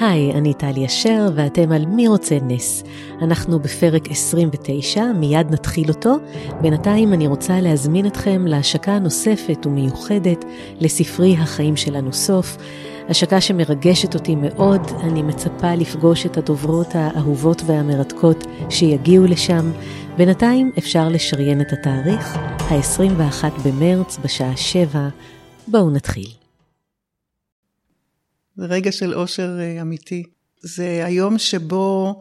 היי, אני טלי אשר, ואתם על מי רוצה נס. אנחנו בפרק 29, מיד נתחיל אותו. בינתיים אני רוצה להזמין אתכם להשקה נוספת ומיוחדת לספרי החיים שלנו סוף. השקה שמרגשת אותי מאוד, אני מצפה לפגוש את הדוברות האהובות והמרתקות שיגיעו לשם. בינתיים אפשר לשריין את התאריך, ה-21 במרץ בשעה 7. בואו נתחיל. זה רגע של אושר אה, אמיתי. זה היום שבו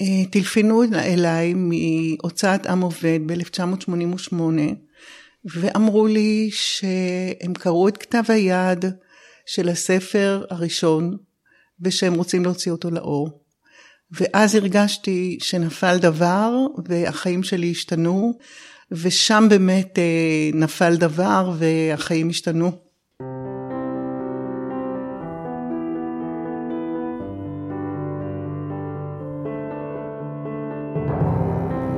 אה, טלפנו אליי מהוצאת עם עובד ב-1988, ואמרו לי שהם קראו את כתב היד של הספר הראשון, ושהם רוצים להוציא אותו לאור. ואז הרגשתי שנפל דבר, והחיים שלי השתנו, ושם באמת אה, נפל דבר, והחיים השתנו.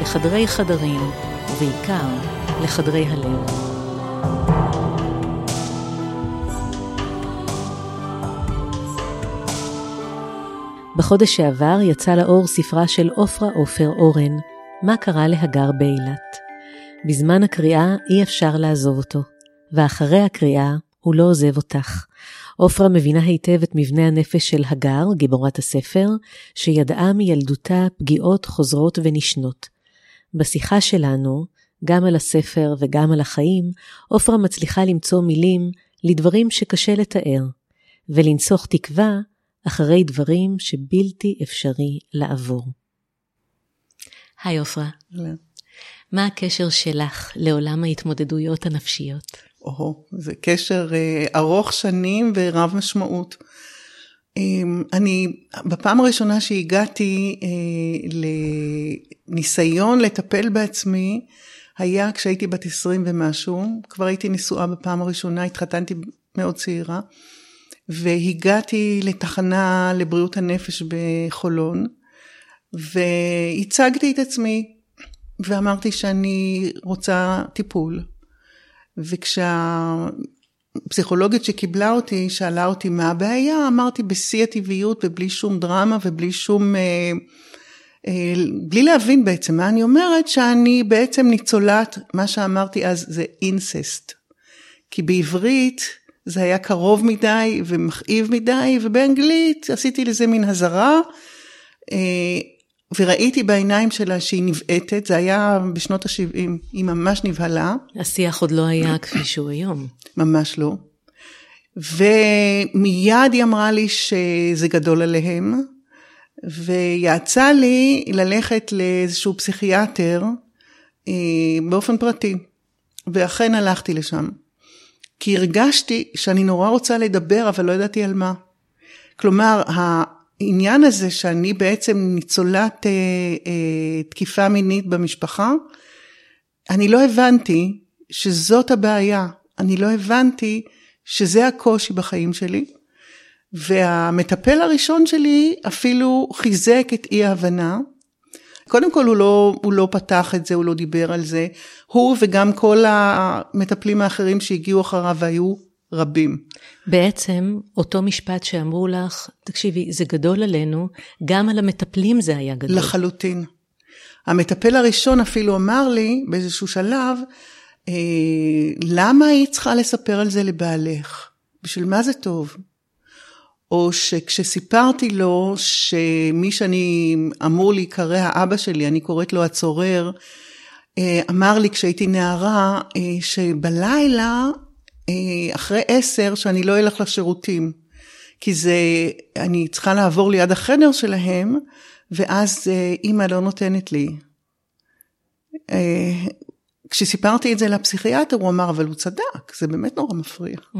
לחדרי חדרים, ובעיקר לחדרי הלב. בחודש שעבר יצא לאור ספרה של עופרה עופר אורן, מה קרה להגר באילת. בזמן הקריאה אי אפשר לעזוב אותו, ואחרי הקריאה הוא לא עוזב אותך. עופרה מבינה היטב את מבנה הנפש של הגר, גיבורת הספר, שידעה מילדותה פגיעות חוזרות ונשנות. בשיחה שלנו, גם על הספר וגם על החיים, עופרה מצליחה למצוא מילים לדברים שקשה לתאר, ולנסוך תקווה אחרי דברים שבלתי אפשרי לעבור. היי עופרה. מה הקשר שלך לעולם ההתמודדויות הנפשיות? או, זה קשר אה, ארוך שנים ורב משמעות. אה, אני, בפעם הראשונה שהגעתי אה, לניסיון לטפל בעצמי, היה כשהייתי בת 20 ומשהו, כבר הייתי נשואה בפעם הראשונה, התחתנתי מאוד צעירה, והגעתי לתחנה לבריאות הנפש בחולון, והצגתי את עצמי, ואמרתי שאני רוצה טיפול. וכשהפסיכולוגית שקיבלה אותי שאלה אותי מה הבעיה, אמרתי בשיא הטבעיות ובלי שום דרמה ובלי שום... אה, אה, בלי להבין בעצם מה אני אומרת, שאני בעצם ניצולת, מה שאמרתי אז זה אינססט. כי בעברית זה היה קרוב מדי ומכאיב מדי, ובאנגלית עשיתי לזה מין הזרה, אה, וראיתי בעיניים שלה שהיא נבעטת, זה היה בשנות ה-70, היא ממש נבהלה. השיח עוד לא היה כפי שהוא היום. ממש לא. ומיד היא אמרה לי שזה גדול עליהם, ויעצה לי ללכת לאיזשהו פסיכיאטר אה, באופן פרטי, ואכן הלכתי לשם. כי הרגשתי שאני נורא רוצה לדבר, אבל לא ידעתי על מה. כלומר, העניין הזה שאני בעצם ניצולת אה, אה, תקיפה מינית במשפחה, אני לא הבנתי שזאת הבעיה. אני לא הבנתי שזה הקושי בחיים שלי. והמטפל הראשון שלי אפילו חיזק את אי ההבנה. קודם כל הוא לא, הוא לא פתח את זה, הוא לא דיבר על זה. הוא וגם כל המטפלים האחרים שהגיעו אחריו והיו רבים. בעצם אותו משפט שאמרו לך, תקשיבי, זה גדול עלינו, גם על המטפלים זה היה גדול. לחלוטין. המטפל הראשון אפילו אמר לי באיזשהו שלב, אה, למה היית צריכה לספר על זה לבעלך? בשביל מה זה טוב? או שכשסיפרתי לו שמי שאני אמור להיקרא האבא שלי, אני קוראת לו הצורר, אה, אמר לי כשהייתי נערה אה, שבלילה אחרי עשר שאני לא אלך לשירותים. כי זה, אני צריכה לעבור ליד החדר שלהם, ואז אימא לא נותנת לי. כשסיפרתי את זה לפסיכיאטר, הוא אמר, אבל הוא צדק, זה באמת נורא מפריע. Mm.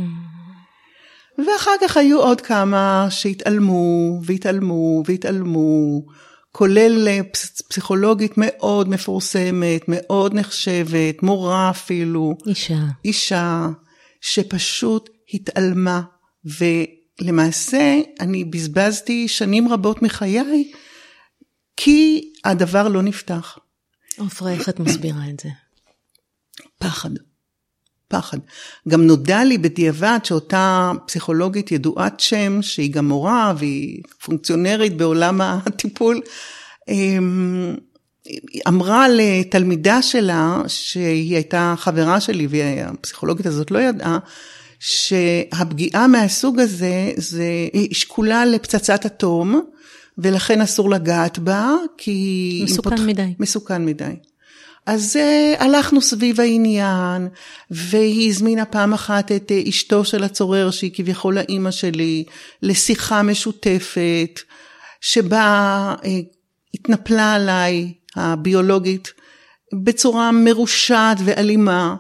ואחר כך היו עוד כמה שהתעלמו והתעלמו והתעלמו, כולל אה, פסיכולוגית מאוד מפורסמת, מאוד נחשבת, מורה אפילו. אישה. אישה, שפשוט התעלמה, ולמעשה אני בזבזתי שנים רבות מחיי, כי הדבר לא נפתח. עופרה, איך את מסבירה את זה? פחד. פחד. גם נודע לי בדיעבד שאותה פסיכולוגית ידועת שם, שהיא גם מורה והיא פונקציונרית בעולם הטיפול, אמ, אמרה לתלמידה שלה, שהיא הייתה חברה שלי והפסיכולוגית הזאת לא ידעה, שהפגיעה מהסוג הזה, זה, היא שקולה לפצצת אטום, ולכן אסור לגעת בה, כי... מסוכן פותח, מדי. מסוכן מדי. אז uh, הלכנו סביב העניין, והיא הזמינה פעם אחת את uh, אשתו של הצורר, שהיא כביכול האימא שלי, לשיחה משותפת, שבה uh, התנפלה עליי, הביולוגית, בצורה מרושעת ואלימה,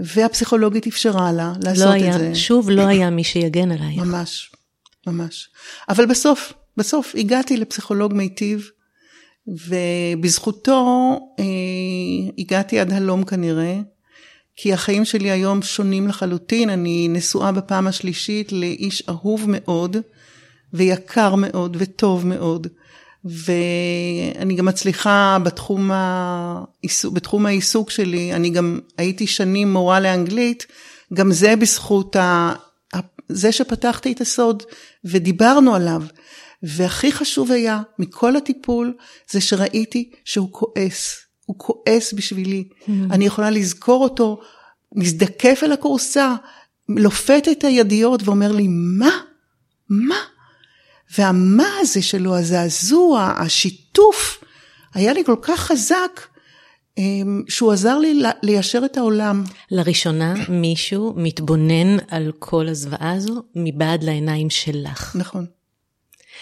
והפסיכולוגית אפשרה לה לעשות לא היה, את זה. שוב, לא היה מי שיגן עלייך. ממש, ממש. אבל בסוף, בסוף הגעתי לפסיכולוג מיטיב, ובזכותו אה, הגעתי עד הלום כנראה, כי החיים שלי היום שונים לחלוטין, אני נשואה בפעם השלישית לאיש אהוב מאוד, ויקר מאוד, וטוב מאוד. ואני גם מצליחה בתחום, העיסוק, בתחום העיסוק שלי, אני גם הייתי שנים מורה לאנגלית, גם זה בזכות ה, זה שפתחתי את הסוד ודיברנו עליו. והכי חשוב היה מכל הטיפול, זה שראיתי שהוא כועס, הוא כועס בשבילי. Mm. אני יכולה לזכור אותו, מזדקף אל הכורסה, לופת את הידיות ואומר לי, מה? מה? והמה הזה שלו, הזעזוע, השיתוף, היה לי כל כך חזק, אמ, שהוא עזר לי ליישר את העולם. לראשונה מישהו מתבונן על כל הזוועה הזו מבעד לעיניים שלך. נכון.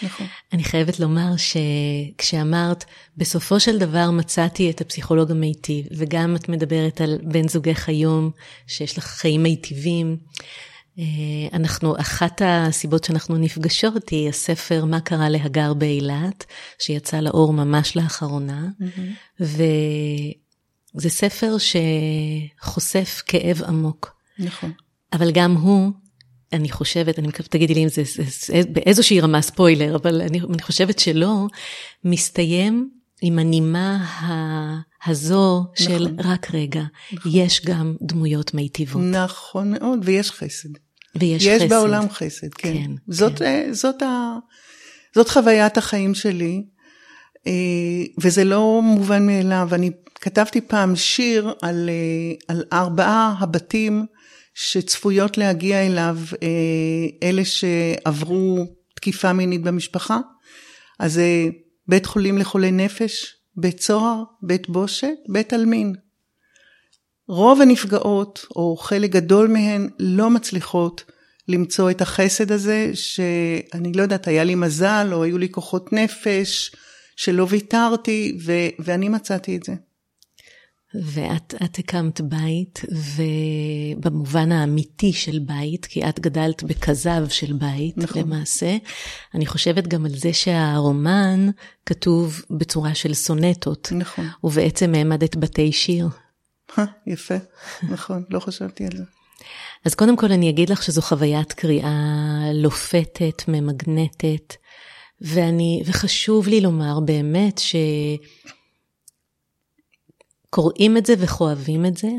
נכון. אני חייבת לומר שכשאמרת, בסופו של דבר מצאתי את הפסיכולוג המיטיב, וגם את מדברת על בן זוגך היום, שיש לך חיים מיטיבים. אה, אנחנו, אחת הסיבות שאנחנו נפגשות היא הספר מה קרה להגר באילת, שיצא לאור ממש לאחרונה, mm-hmm. וזה ספר שחושף כאב עמוק. נכון. אבל גם הוא, אני חושבת, אני מקווה, תגידי לי אם זה, זה, זה באיזושהי רמה ספוילר, אבל אני, אני חושבת שלא, מסתיים עם הנימה הזו נכון. של רק רגע, נכון. יש גם דמויות מיטיבות. נכון מאוד, ויש חסד. ויש יש חסד. יש בעולם חסד, כן. כן זאת, כן. אה, זאת, ה, זאת חוויית החיים שלי, אה, וזה לא מובן מאליו. אני כתבתי פעם שיר על, אה, על ארבעה הבתים שצפויות להגיע אליו, אלה שעברו תקיפה מינית במשפחה. אז בית חולים לחולי נפש, בית צוהר, בית בושת, בית עלמין. רוב הנפגעות, או חלק גדול מהן, לא מצליחות למצוא את החסד הזה, שאני לא יודעת, היה לי מזל, או היו לי כוחות נפש, שלא ויתרתי, ו- ואני מצאתי את זה. ואת את הקמת בית, ובמובן האמיתי של בית, כי את גדלת בכזב של בית, נכון. למעשה. אני חושבת גם על זה שהרומן כתוב בצורה של סונטות. נכון. ובעצם העמדת בתי שיר. יפה, נכון, לא חשבתי על זה. אז קודם כל אני אגיד לך שזו חוויית קריאה לופתת, ממגנטת, ואני, וחשוב לי לומר באמת שקוראים את זה וכואבים את זה,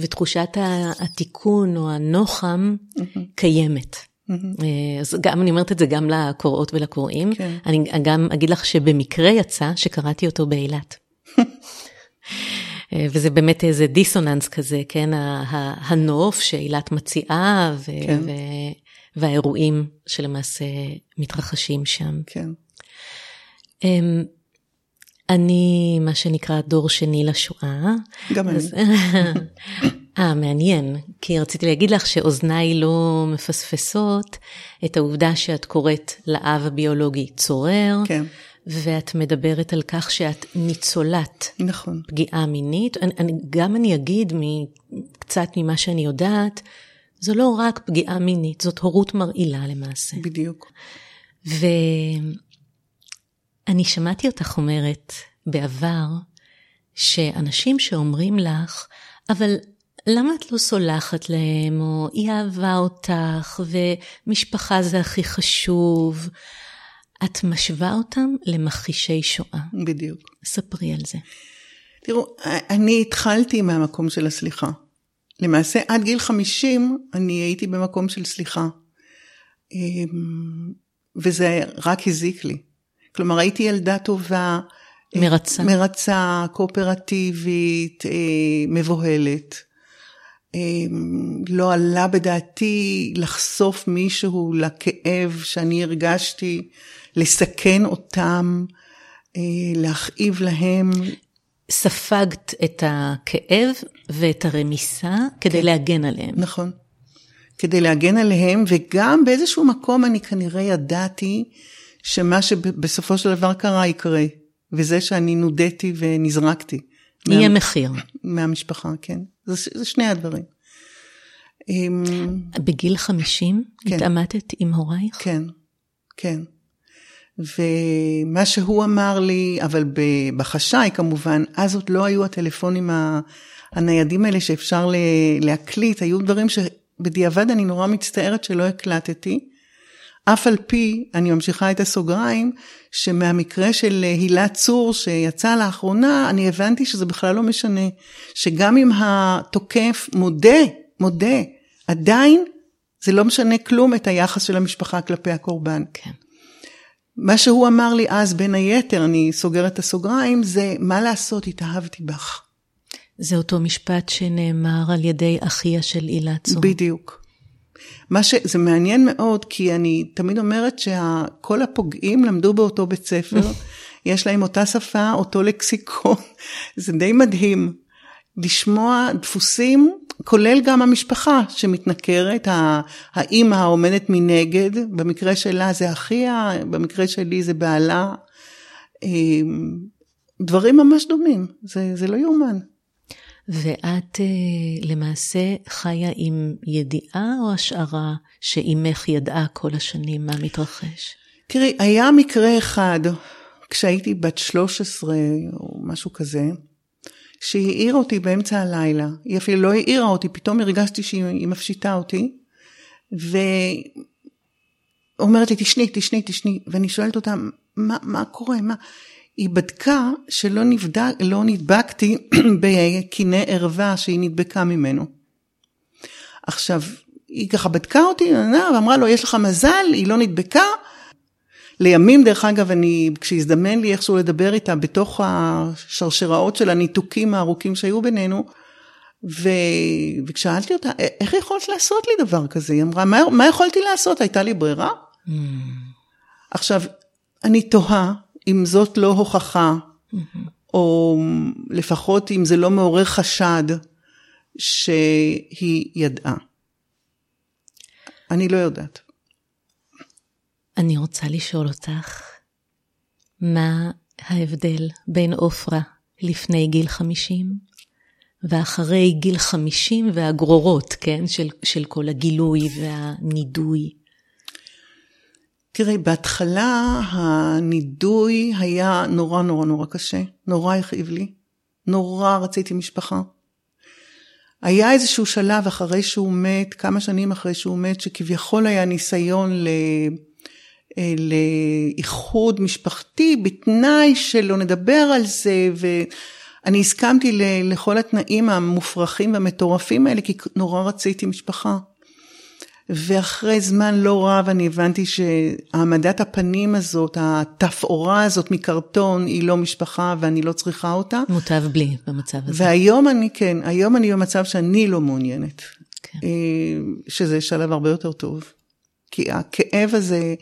ותחושת התיקון או הנוחם mm-hmm. קיימת. Mm-hmm. אז גם אני אומרת את זה גם לקוראות ולקוראים. כן. אני גם אגיד לך שבמקרה יצא שקראתי אותו באילת. אה, וזה באמת איזה דיסוננס כזה, כן, הנוף שאילת מציעה, ו- כן. ו- והאירועים שלמעשה מתרחשים שם. כן. אמ, אני, מה שנקרא, דור שני לשואה. גם אני. אה, מעניין, כי רציתי להגיד לך שאוזניי לא מפספסות את העובדה שאת קוראת לאב הביולוגי צורר. כן. ואת מדברת על כך שאת ניצולת נכון. פגיעה מינית. אני, אני, גם אני אגיד קצת ממה שאני יודעת, זו לא רק פגיעה מינית, זאת הורות מרעילה למעשה. בדיוק. ואני שמעתי אותך אומרת בעבר, שאנשים שאומרים לך, אבל למה את לא סולחת להם, או היא אהבה אותך, ומשפחה זה הכי חשוב, את משווה אותם למכחישי שואה. בדיוק. ספרי על זה. תראו, אני התחלתי מהמקום של הסליחה. למעשה, עד גיל 50 אני הייתי במקום של סליחה. אמ, וזה רק הזיק לי. כלומר, הייתי ילדה טובה. מרצה. מרצה, קואופרטיבית, אה, מבוהלת. אמ, לא עלה בדעתי לחשוף מישהו לכאב שאני הרגשתי, לסכן אותם, אה, להכאיב להם. ספגת את הכאב ואת הרמיסה כדי כן. להגן עליהם. נכון. כדי להגן עליהם, וגם באיזשהו מקום אני כנראה ידעתי שמה שבסופו של דבר קרה יקרה, וזה שאני נודיתי ונזרקתי. יהיה מה... מחיר. מהמשפחה, כן. זה, זה שני הדברים. בגיל 50 כן. התעמתת עם הורייך? כן, כן. ומה שהוא אמר לי, אבל בחשאי כמובן, אז עוד לא היו הטלפונים הניידים האלה שאפשר להקליט, היו דברים שבדיעבד אני נורא מצטערת שלא הקלטתי. אף על פי, אני ממשיכה את הסוגריים, שמהמקרה של הילה צור שיצא לאחרונה, אני הבנתי שזה בכלל לא משנה. שגם אם התוקף מודה, מודה, עדיין זה לא משנה כלום את היחס של המשפחה כלפי הקורבן. כן. מה שהוא אמר לי אז, בין היתר, אני סוגרת את הסוגריים, זה מה לעשות, התאהבתי בך. זה אותו משפט שנאמר על ידי אחיה של הילה צור. בדיוק. מה ש... זה מעניין מאוד, כי אני תמיד אומרת שכל הפוגעים למדו באותו בית ספר, יש להם אותה שפה, אותו לקסיקון, זה די מדהים. לשמוע דפוסים, כולל גם המשפחה שמתנכרת, האימא העומדת מנגד, במקרה שלה זה אחיה, במקרה שלי זה בעלה. אמ, דברים ממש דומים, זה, זה לא יאומן. ואת אה, למעשה חיה עם ידיעה או השערה שאימך ידעה כל השנים מה מתרחש? תראי, היה מקרה אחד, כשהייתי בת 13 או משהו כזה, שהיא העירה אותי באמצע הלילה. היא אפילו לא העירה אותי, פתאום הרגשתי שהיא מפשיטה אותי. ואומרת לי, תשני, תשני, תשני. ואני שואלת אותה, מה, מה קורה? מה? היא בדקה שלא נבדק, לא נדבקתי בקיני ערווה שהיא נדבקה ממנו. עכשיו, היא ככה בדקה אותי, ואמרה לו, יש לך מזל, היא לא נדבקה. לימים, דרך אגב, אני, כשהזדמן לי איכשהו לדבר איתה בתוך השרשראות של הניתוקים הארוכים שהיו בינינו, ו... וכשאלתי אותה, איך יכולת לעשות לי דבר כזה? היא אמרה, מה, מה יכולתי לעשות? הייתה לי ברירה? Mm. עכשיו, אני תוהה אם זאת לא הוכחה, mm-hmm. או לפחות אם זה לא מעורר חשד שהיא ידעה. אני לא יודעת. אני רוצה לשאול אותך, מה ההבדל בין עופרה לפני גיל 50 ואחרי גיל 50 והגרורות, כן, של, של כל הגילוי והנידוי? תראי, בהתחלה הנידוי היה נורא נורא נורא קשה, נורא הכאיב לי, נורא רציתי משפחה. היה איזשהו שלב אחרי שהוא מת, כמה שנים אחרי שהוא מת, שכביכול היה ניסיון ל... אה, לאיחוד משפחתי בתנאי שלא נדבר על זה ואני הסכמתי לכל התנאים המופרכים והמטורפים האלה כי נורא רציתי משפחה. ואחרי זמן לא רב אני הבנתי שהעמדת הפנים הזאת, התפאורה הזאת מקרטון היא לא משפחה ואני לא צריכה אותה. מוטב בלי במצב הזה. והיום אני כן, היום אני במצב שאני לא מעוניינת. כן. אה, שזה שלב הרבה יותר טוב. כי הכאב הזה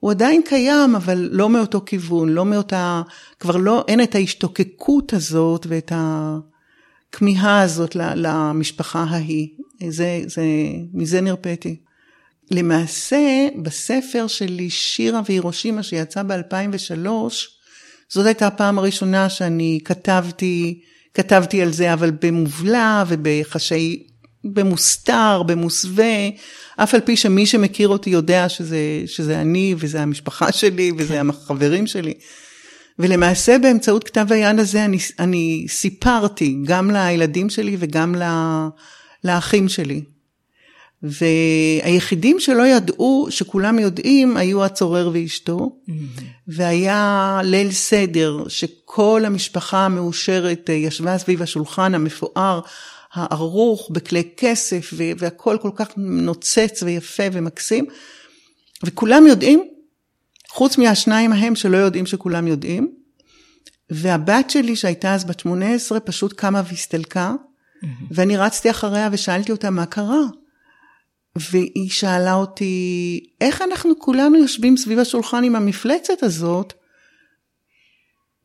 הוא עדיין קיים, אבל לא מאותו כיוון, לא מאותה, כבר לא, אין את ההשתוקקות הזאת ואת הכמיהה הזאת למשפחה ההיא. זה, זה, מזה נרפאתי. למעשה, בספר שלי, שירה והירושימה, שיצא ב-2003, זאת הייתה הפעם הראשונה שאני כתבתי, כתבתי על זה, אבל במובלע ובחשאי במוסתר, במוסווה, אף על פי שמי שמכיר אותי יודע שזה, שזה אני, וזה המשפחה שלי, וזה כן. החברים שלי. ולמעשה באמצעות כתב היד הזה אני, אני סיפרתי גם לילדים שלי וגם לאחים שלי. והיחידים שלא ידעו, שכולם יודעים, היו הצורר ואשתו, mm-hmm. והיה ליל סדר, שכל המשפחה המאושרת ישבה סביב השולחן המפואר, הערוך בכלי כסף, והכל כל כך נוצץ ויפה ומקסים, וכולם יודעים, חוץ מהשניים ההם שלא יודעים שכולם יודעים, והבת שלי שהייתה אז בת 18 פשוט קמה והסתלקה, mm-hmm. ואני רצתי אחריה ושאלתי אותה מה קרה. והיא שאלה אותי, איך אנחנו כולנו יושבים סביב השולחן עם המפלצת הזאת?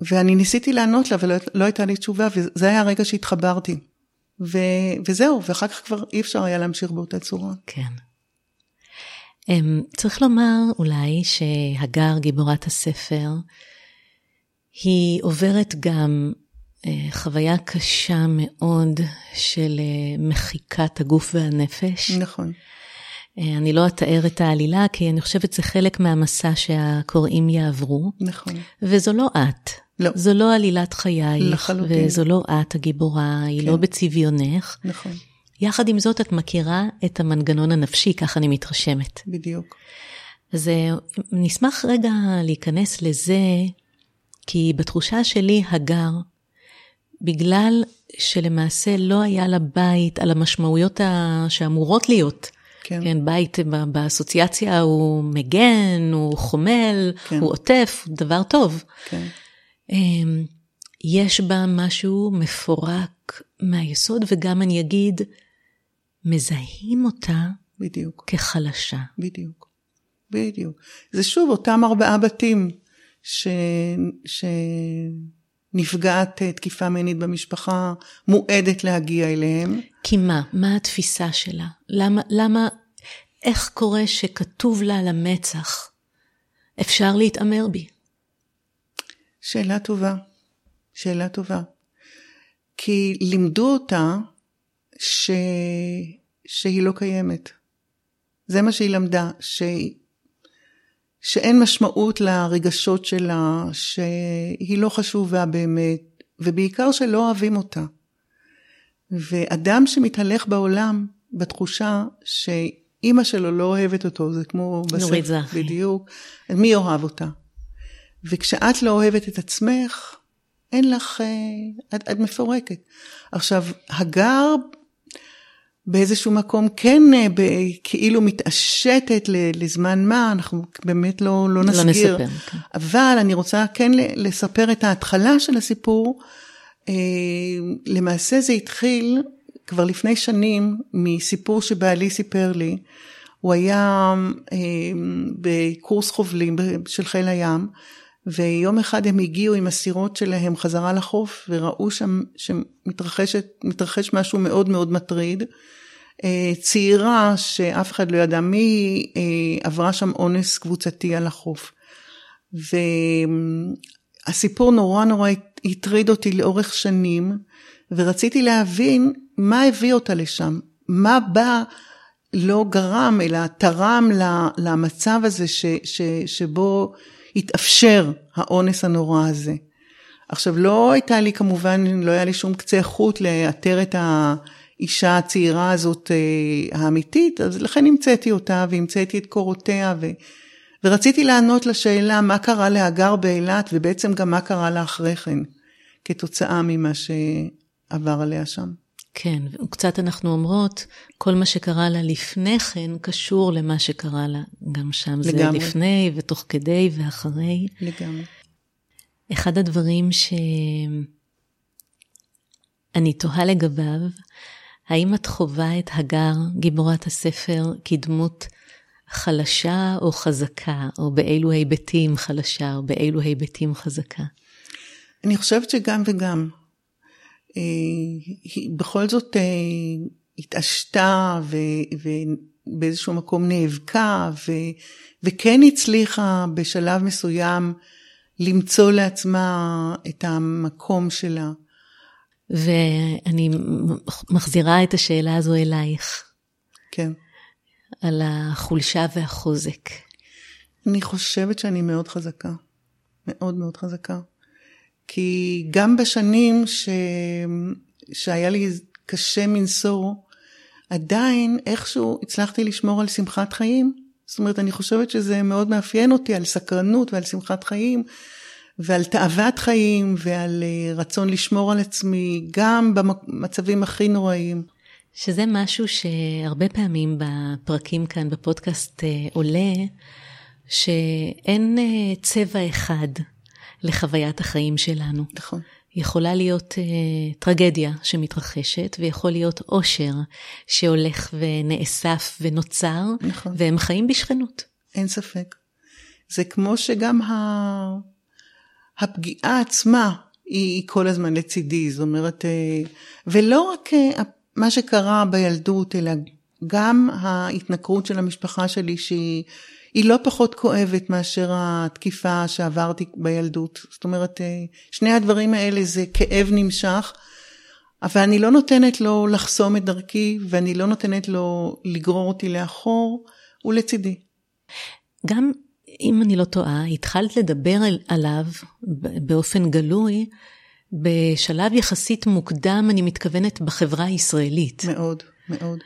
ואני ניסיתי לענות לה ולא לא הייתה לי תשובה, וזה היה הרגע שהתחברתי. ו, וזהו, ואחר כך כבר אי אפשר היה להמשיך באותה צורה. כן. Um, צריך לומר אולי שהגר, גיבורת הספר, היא עוברת גם uh, חוויה קשה מאוד של uh, מחיקת הגוף והנפש. נכון. אה, אני לא אתאר את העלילה, כי אני חושבת שזה חלק מהמסע שהקוראים יעברו. נכון. וזו לא את. לא. זו לא עלילת חייך. לחלוטין. וזו לא את הגיבורה, היא לא כן. לא בצביונך. נכון. יחד עם זאת, את מכירה את המנגנון הנפשי, כך אני מתרשמת. בדיוק. אז אה, נשמח רגע להיכנס לזה, כי בתחושה שלי, הגר, בגלל שלמעשה לא היה לה בית על המשמעויות שאמורות להיות כן. כן, בית באסוציאציה הוא מגן, הוא חומל, כן. הוא עוטף, דבר טוב. כן. אמ, יש בה משהו מפורק מהיסוד, וגם אני אגיד, מזהים אותה בדיוק. כחלשה. בדיוק, בדיוק. זה שוב אותם ארבעה בתים ש... שנפגעת תקיפה מינית במשפחה מועדת להגיע אליהם. כי מה? מה התפיסה שלה? למה, למה, איך קורה שכתוב לה למצח, אפשר להתעמר בי? שאלה טובה, שאלה טובה. כי לימדו אותה ש... שהיא לא קיימת. זה מה שהיא למדה, ש... שאין משמעות לרגשות שלה, שהיא לא חשובה באמת, ובעיקר שלא אוהבים אותה. ואדם שמתהלך בעולם בתחושה שאימא שלו לא אוהבת אותו, זה כמו נורית זרחי. בדיוק, מי יאהב אותה? וכשאת לא אוהבת את עצמך, אין לך, אה, את, את מפורקת. עכשיו, הגר באיזשהו מקום כן אה, ב, כאילו מתעשתת לזמן מה, אנחנו באמת לא, לא נסגיר. לא נספר. כן. אבל אני רוצה כן לספר את ההתחלה של הסיפור. אה, למעשה זה התחיל כבר לפני שנים מסיפור שבעלי סיפר לי. הוא היה בקורס חובלים של חיל הים, ויום אחד הם הגיעו עם הסירות שלהם חזרה לחוף, וראו שם שמתרחש משהו מאוד מאוד מטריד. אה, צעירה שאף אחד לא ידע מי, עברה שם אונס קבוצתי על החוף. והסיפור נורא נורא הטריד אותי לאורך שנים, ורציתי להבין מה הביא אותה לשם, מה בא לא גרם, אלא תרם למצב הזה ש, ש, שבו התאפשר האונס הנורא הזה. עכשיו, לא הייתה לי כמובן, לא היה לי שום קצה חוט לאתר את האישה הצעירה הזאת אה, האמיתית, אז לכן המצאתי אותה והמצאתי את קורותיה, ו, ורציתי לענות לשאלה מה קרה להגר באילת, ובעצם גם מה קרה לה אחרי כן, כתוצאה ממה שעבר עליה שם. כן, וקצת אנחנו אומרות, כל מה שקרה לה לפני כן קשור למה שקרה לה גם שם. לגמרי. זה לפני ותוך כדי ואחרי. לגמרי. אחד הדברים שאני תוהה לגביו, האם את חווה את הגר, גיבורת הספר, כדמות חלשה או חזקה, או באילו היבטים חלשה, או באילו היבטים חזקה? אני חושבת שגם וגם. היא בכל זאת אה, התעשתה ובאיזשהו מקום נאבקה ו, וכן הצליחה בשלב מסוים למצוא לעצמה את המקום שלה. ואני מחזירה את השאלה הזו אלייך. כן. על החולשה והחוזק. אני חושבת שאני מאוד חזקה. מאוד מאוד חזקה. כי גם בשנים ש... שהיה לי קשה מנשוא, עדיין איכשהו הצלחתי לשמור על שמחת חיים. זאת אומרת, אני חושבת שזה מאוד מאפיין אותי על סקרנות ועל שמחת חיים ועל תאוות חיים ועל אה, רצון לשמור על עצמי, גם במצבים הכי נוראיים. שזה משהו שהרבה פעמים בפרקים כאן בפודקאסט אה, עולה, שאין אה, צבע אחד לחוויית החיים שלנו. נכון. יכולה להיות uh, טרגדיה שמתרחשת, ויכול להיות אושר שהולך ונאסף ונוצר, נכון. והם חיים בשכנות. אין ספק. זה כמו שגם ה... הפגיעה עצמה היא כל הזמן לצידי, זאת אומרת, אה, ולא רק אה, מה שקרה בילדות, אלא גם ההתנכרות של המשפחה שלי, שהיא לא פחות כואבת מאשר התקיפה שעברתי בילדות. זאת אומרת, אה, שני הדברים האלה זה כאב נמשך, אבל אני לא נותנת לו לחסום את דרכי, ואני לא נותנת לו לגרור אותי לאחור, הוא לצידי. גם אם אני לא טועה, התחלת לדבר עליו באופן גלוי בשלב יחסית מוקדם, אני מתכוונת, בחברה הישראלית. מאוד, מאוד.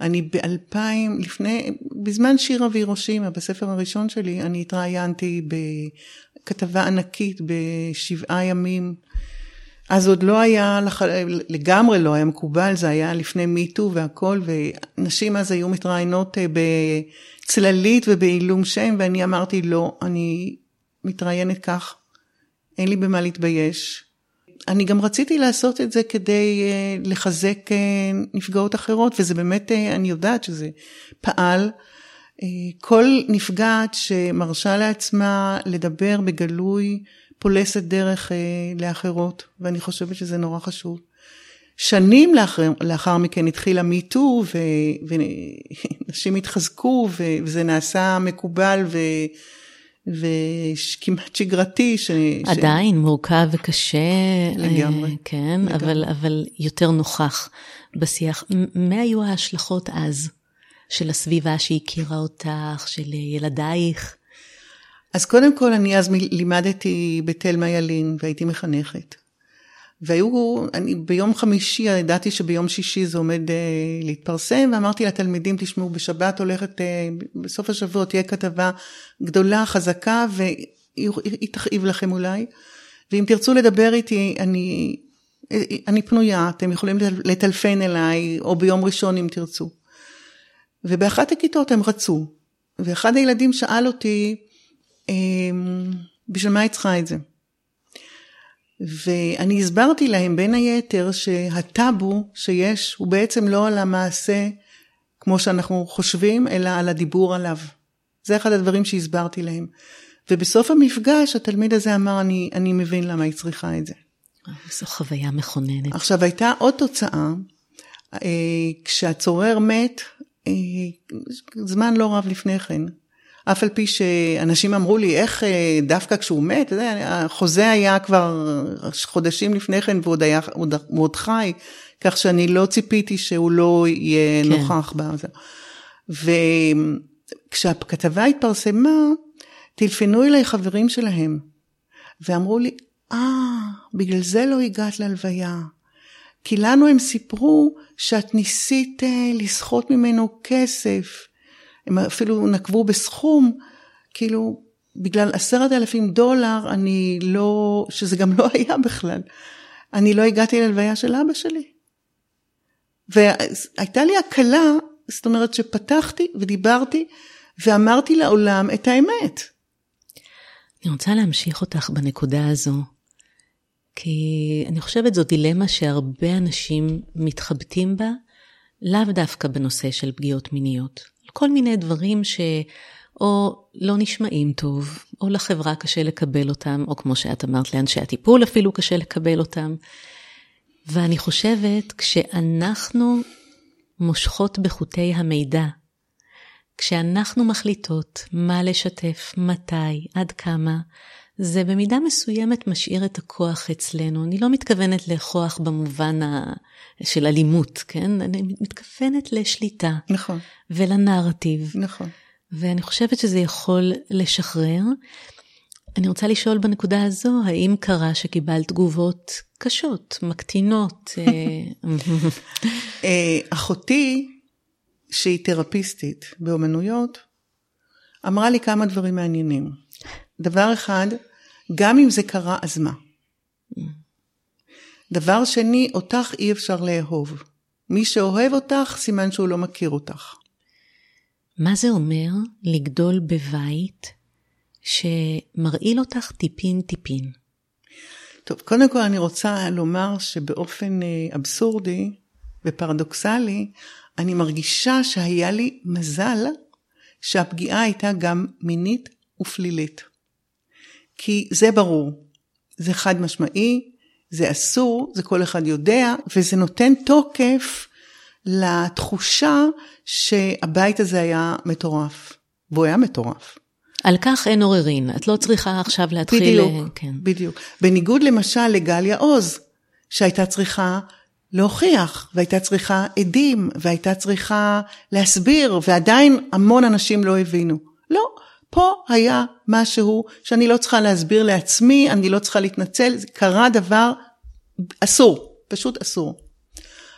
אני באלפיים, לפני, בזמן שירה והירושימה, בספר הראשון שלי, אני התראיינתי בכתבה ענקית בשבעה ימים. אז עוד לא היה, לגמרי לא היה מקובל, זה היה לפני מיטו והכל, ונשים אז היו מתראיינות אה, בצללית ובעילום שם, ואני אמרתי, לא, אני מתראיינת כך, אין לי במה להתבייש. אני גם רציתי לעשות את זה כדי אה, לחזק אה, נפגעות אחרות, וזה באמת, אני יודעת שזה פעל. כל נפגעת שמרשה לעצמה לדבר בגלוי, פולסת דרך אה, לאחרות, ואני חושבת שזה נורא חשוב. שנים לאחר, לאחר מכן התחילה מיטו, ונשים התחזקו, וזה נעשה מקובל ו, וכמעט שגרתי. ש, עדיין ש... מורכב וקשה. לגמרי. אה, כן, לגמרי. אבל, אבל יותר נוכח בשיח. מה היו ההשלכות אז של הסביבה שהכירה אותך, של ילדייך? אז קודם כל, אני אז לימדתי בתלמה ילין והייתי מחנכת. והיו, אני ביום חמישי, ידעתי שביום שישי זה עומד uh, להתפרסם, ואמרתי לתלמידים, תשמעו, בשבת הולכת, uh, בסוף השבוע תהיה כתבה גדולה, חזקה, והיא תכאיב לכם אולי. ואם תרצו לדבר איתי, אני, אני פנויה, אתם יכולים לטלפן אליי, או ביום ראשון אם תרצו. ובאחת הכיתות הם רצו, ואחד הילדים שאל אותי, אמ, בשביל מה היא צריכה את זה? ואני הסברתי להם בין היתר שהטאבו שיש הוא בעצם לא על המעשה כמו שאנחנו חושבים, אלא על הדיבור עליו. זה אחד הדברים שהסברתי להם. ובסוף המפגש התלמיד הזה אמר, אני, אני מבין למה היא צריכה את זה. זו חוויה מכוננת. עכשיו הייתה עוד תוצאה, אה, כשהצורר מת, אה, זמן לא רב לפני כן, אף על פי שאנשים אמרו לי, איך אה, דווקא כשהוא מת, החוזה היה כבר חודשים לפני כן והוא עוד, היה, הוא עוד חי, כך שאני לא ציפיתי שהוא לא יהיה כן. נוכח בזה. וכשהכתבה התפרסמה, טלפנו אליי חברים שלהם, ואמרו לי, אה, ah, בגלל זה לא הגעת להלוויה. כי לנו הם סיפרו שאת ניסית אה, לסחוט ממנו כסף. הם אפילו נקבו בסכום, כאילו, בגלל עשרת אלפים דולר, אני לא, שזה גם לא היה בכלל, אני לא הגעתי ללוויה של אבא שלי. והייתה לי הקלה, זאת אומרת שפתחתי ודיברתי ואמרתי לעולם את האמת. אני רוצה להמשיך אותך בנקודה הזו, כי אני חושבת זו דילמה שהרבה אנשים מתחבטים בה, לאו דווקא בנושא של פגיעות מיניות. כל מיני דברים שאו לא נשמעים טוב, או לחברה קשה לקבל אותם, או כמו שאת אמרת, לאנשי הטיפול אפילו קשה לקבל אותם. ואני חושבת, כשאנחנו מושכות בחוטי המידע, כשאנחנו מחליטות מה לשתף, מתי, עד כמה, זה במידה מסוימת משאיר את הכוח אצלנו. אני לא מתכוונת לכוח במובן ה... של אלימות, כן? אני מתכוונת לשליטה. נכון. ולנרטיב. נכון. ואני חושבת שזה יכול לשחרר. אני רוצה לשאול בנקודה הזו, האם קרה שקיבלת תגובות קשות, מקטינות? אה, אה, אחותי, שהיא תרפיסטית באומנויות, אמרה לי כמה דברים מעניינים. דבר אחד, גם אם זה קרה, אז מה? דבר שני, אותך אי אפשר לאהוב. מי שאוהב אותך, סימן שהוא לא מכיר אותך. מה זה אומר לגדול בבית שמרעיל אותך טיפין-טיפין? טוב, קודם כל אני רוצה לומר שבאופן אה, אבסורדי ופרדוקסלי, אני מרגישה שהיה לי מזל שהפגיעה הייתה גם מינית ופלילית. כי זה ברור, זה חד משמעי, זה אסור, זה כל אחד יודע, וזה נותן תוקף לתחושה שהבית הזה היה מטורף, והוא היה מטורף. על כך אין עוררין, את לא צריכה עכשיו להתחיל... בדיוק, כן. בדיוק. בניגוד למשל לגליה עוז, שהייתה צריכה להוכיח, והייתה צריכה עדים, והייתה צריכה להסביר, ועדיין המון אנשים לא הבינו. לא, פה היה משהו שאני לא צריכה להסביר לעצמי, אני לא צריכה להתנצל, קרה דבר אסור, פשוט אסור.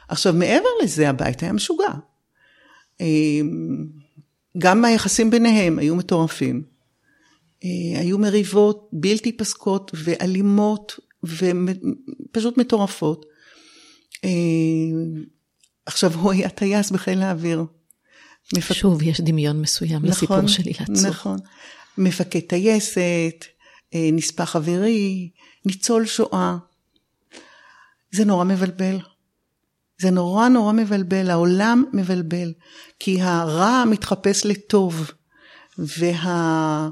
עכשיו, מעבר לזה, הבית היה משוגע. אמ, גם היחסים ביניהם היו מטורפים. אה, היו מריבות בלתי פסקות ואלימות ופשוט מטורפות. אה, עכשיו, הוא היה טייס בחיל האוויר. מפק... שוב, יש דמיון מסוים נכון, לסיפור שלי לעצור. נכון. מפקד טייסת, אה, נספח אווירי, ניצול שואה. זה נורא מבלבל. זה נורא נורא מבלבל, העולם מבלבל, כי הרע מתחפש לטוב, וה...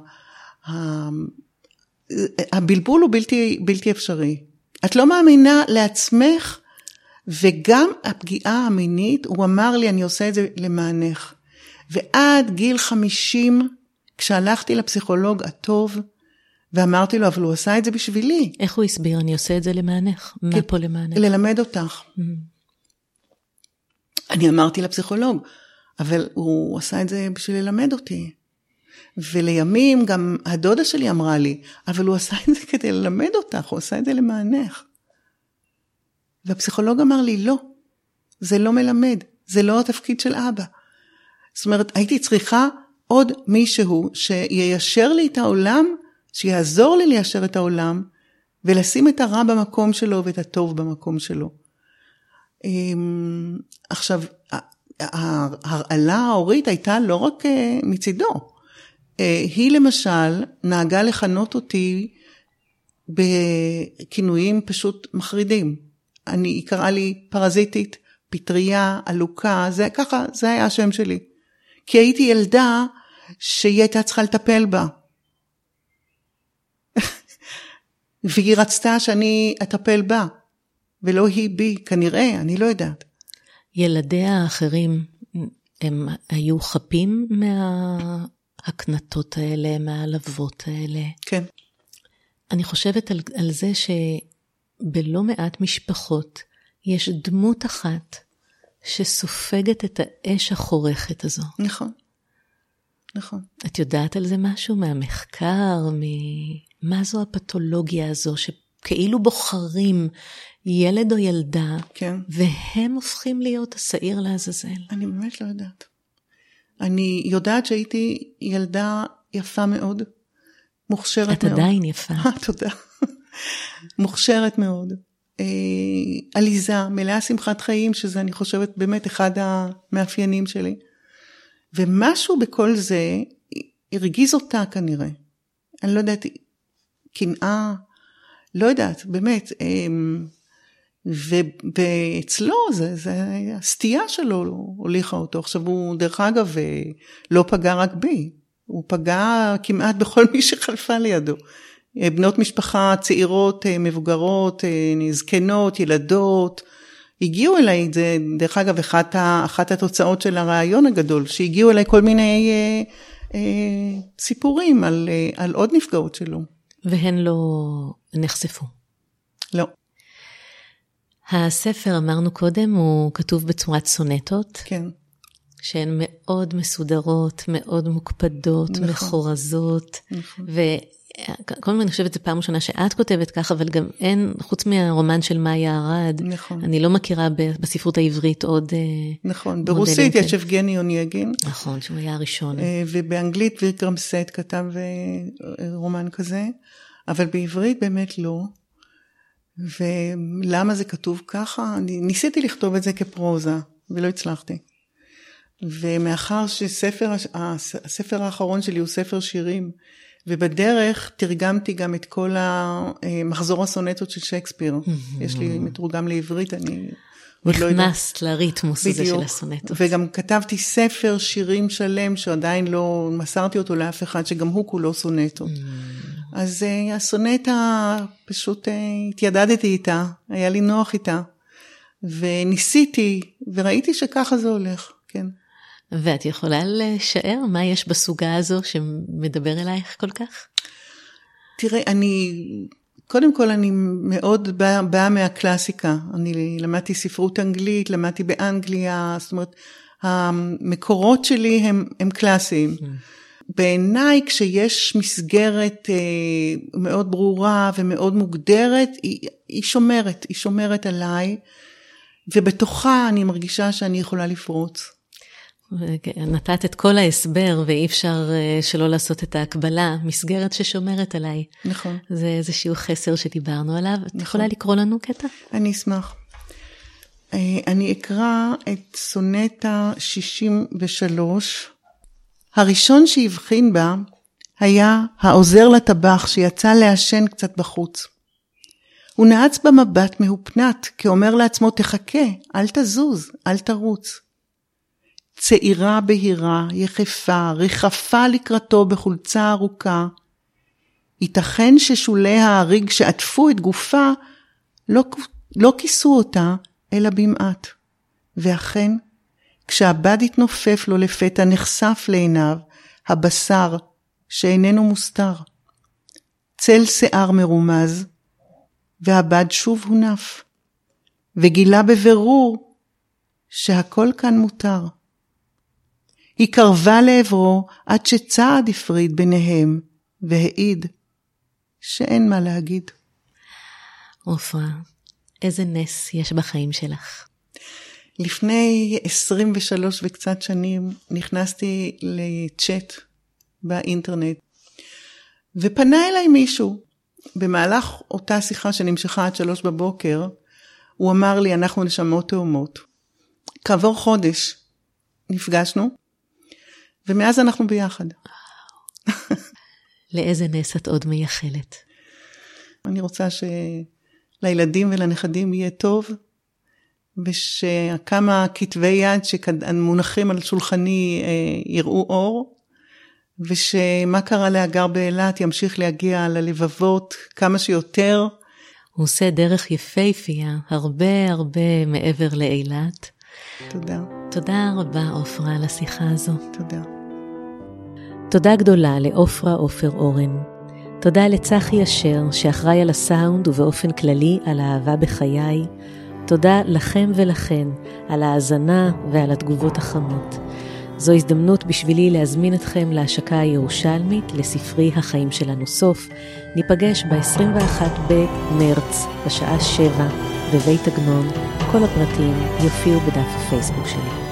הבלבול הוא בלתי, בלתי אפשרי. את לא מאמינה לעצמך, וגם הפגיעה המינית, הוא אמר לי, אני עושה את זה למענך. ועד גיל 50, כשהלכתי לפסיכולוג הטוב, ואמרתי לו, אבל הוא עשה את זה בשבילי. איך הוא הסביר? אני עושה את זה למענך. מה פה למענך? ללמד אותך. Mm-hmm. אני אמרתי לפסיכולוג, אבל הוא עשה את זה בשביל ללמד אותי. ולימים גם הדודה שלי אמרה לי, אבל הוא עשה את זה כדי ללמד אותך, הוא עשה את זה למענך. והפסיכולוג אמר לי, לא, זה לא מלמד, זה לא התפקיד של אבא. זאת אומרת, הייתי צריכה עוד מישהו שיישר לי את העולם, שיעזור לי ליישר את העולם, ולשים את הרע במקום שלו ואת הטוב במקום שלו. אמ, עכשיו, ההרעלה ההורית הייתה לא רק אה, מצידו, אה, היא למשל נהגה לכנות אותי בכינויים פשוט מחרידים. אני, היא קראה לי פרזיטית, פטריה, עלוקה, זה ככה, זה היה השם שלי. כי הייתי ילדה שהיא הייתה צריכה לטפל בה. והיא רצתה שאני אטפל בה, ולא היא בי, כנראה, אני לא יודעת. ילדיה האחרים, הם היו חפים מההקנטות האלה, מהעלבות האלה? כן. אני חושבת על, על זה שבלא מעט משפחות יש דמות אחת שסופגת את האש החורכת הזו. נכון. נכון. את יודעת על זה משהו מהמחקר, ממה זו הפתולוגיה הזו, שכאילו בוחרים ילד או ילדה, כן. והם הופכים להיות השעיר לעזאזל. אני באמת לא יודעת. אני יודעת שהייתי ילדה יפה מאוד, מוכשרת את מאוד. את עדיין יפה. תודה. מוכשרת מאוד. אה, עליזה, מלאה שמחת חיים, שזה אני חושבת באמת אחד המאפיינים שלי. ומשהו בכל זה הרגיז אותה כנראה. אני לא יודעת, קנאה, לא יודעת, באמת. אה, ואצלו זה, זה הסטייה שלו הוליכה אותו. עכשיו הוא, דרך אגב, לא פגע רק בי, הוא פגע כמעט בכל מי שחלפה לידו. בנות משפחה צעירות, מבוגרות, זקנות, ילדות, הגיעו אליי, זה דרך אגב אחת, אחת התוצאות של הרעיון הגדול, שהגיעו אליי כל מיני אה, אה, סיפורים על, אה, על עוד נפגעות שלו. והן לא נחשפו. לא. הספר, אמרנו קודם, הוא כתוב בצורת סונטות. כן. שהן מאוד מסודרות, מאוד מוקפדות, נכון. מחורזות. נכון. וכל הזמן אני חושבת, זו פעם ראשונה שאת כותבת כך, אבל גם אין, חוץ מהרומן של מאיה ארד, נכון. אני לא מכירה בספרות העברית עוד... אה, נכון, ברוסית יש אבגני אונייגין. נכון, שהוא היה הראשון. אה, ובאנגלית ויקרם סט כתב אה, רומן כזה, אבל בעברית באמת לא. ולמה זה כתוב ככה? אני ניסיתי לכתוב את זה כפרוזה, ולא הצלחתי. ומאחר שספר, הספר האחרון שלי הוא ספר שירים, ובדרך תרגמתי גם את כל המחזור הסונטות של שייקספיר. יש לי מתורגם לעברית, אני עוד לא יודעת. נכנסת לריתמוס הזה של הסונטות. וגם כתבתי ספר שירים שלם שעדיין לא מסרתי אותו לאף אחד, שגם הוא כולו סונטות. אז uh, הסונטה, פשוט uh, התיידדתי איתה, היה לי נוח איתה. וניסיתי, וראיתי שככה זה הולך, כן. ואת יכולה לשער מה יש בסוגה הזו שמדבר אלייך כל כך? תראה, אני, קודם כל אני מאוד באה בא מהקלאסיקה. אני למדתי ספרות אנגלית, למדתי באנגליה, זאת אומרת, המקורות שלי הם, הם קלאסיים. Mm. בעיניי כשיש מסגרת אה, מאוד ברורה ומאוד מוגדרת, היא, היא שומרת, היא שומרת עליי, ובתוכה אני מרגישה שאני יכולה לפרוץ. נתת את כל ההסבר ואי אפשר אה, שלא לעשות את ההקבלה, מסגרת ששומרת עליי. נכון. זה איזשהו חסר שדיברנו עליו. נכון. את יכולה לקרוא לנו קטע? אני אשמח. אה, אני אקרא את סונטה 63. הראשון שהבחין בה היה העוזר לטבח שיצא לעשן קצת בחוץ. הוא נעץ במבט מהופנת, כאומר לעצמו תחכה, אל תזוז, אל תרוץ. צעירה בהירה, יחפה, ריחפה לקראתו בחולצה ארוכה. ייתכן ששולי ההריג שעטפו את גופה לא, לא כיסו אותה, אלא במעט. ואכן, כשהבד התנופף לו לפתע נחשף לעיניו הבשר שאיננו מוסתר. צל שיער מרומז, והבד שוב הונף, וגילה בבירור שהכל כאן מותר. היא קרבה לעברו עד שצעד הפריד ביניהם, והעיד שאין מה להגיד. עופרה, איזה נס יש בחיים שלך. לפני 23 וקצת שנים נכנסתי לצ'אט באינטרנט, ופנה אליי מישהו. במהלך אותה שיחה שנמשכה עד שלוש בבוקר, הוא אמר לי, אנחנו נשמות תאומות. כעבור חודש נפגשנו, ומאז אנחנו ביחד. לאיזה נס את עוד מייחלת? אני רוצה שלילדים ולנכדים יהיה טוב, ושכמה כתבי יד שמונחים על שולחני אה, יראו אור, ושמה קרה להגר באילת ימשיך להגיע ללבבות כמה שיותר. הוא עושה דרך יפייפייה, הרבה הרבה מעבר לאילת. תודה. תודה רבה, עופרה, על השיחה הזו. תודה. תודה גדולה לעופרה עופר אורן. תודה לצחי אשר, שאחראי על הסאונד ובאופן כללי על האהבה בחיי. תודה לכם ולכן על ההאזנה ועל התגובות החמות. זו הזדמנות בשבילי להזמין אתכם להשקה הירושלמית לספרי החיים שלנו סוף. ניפגש ב-21 במרץ, בשעה 7, בבית עגנון. כל הפרטים יופיעו בדף הפייסבוק שלי.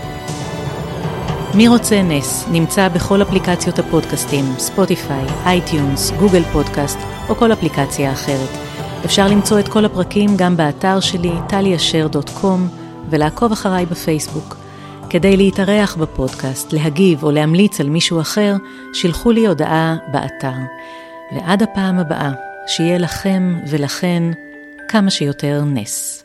מי רוצה נס נמצא בכל אפליקציות הפודקאסטים, Spotify, iTunes, Google Podcast או כל אפליקציה אחרת. אפשר למצוא את כל הפרקים גם באתר שלי, taliasher.com, ולעקוב אחריי בפייסבוק. כדי להתארח בפודקאסט, להגיב או להמליץ על מישהו אחר, שילחו לי הודעה באתר. ועד הפעם הבאה, שיהיה לכם ולכן כמה שיותר נס.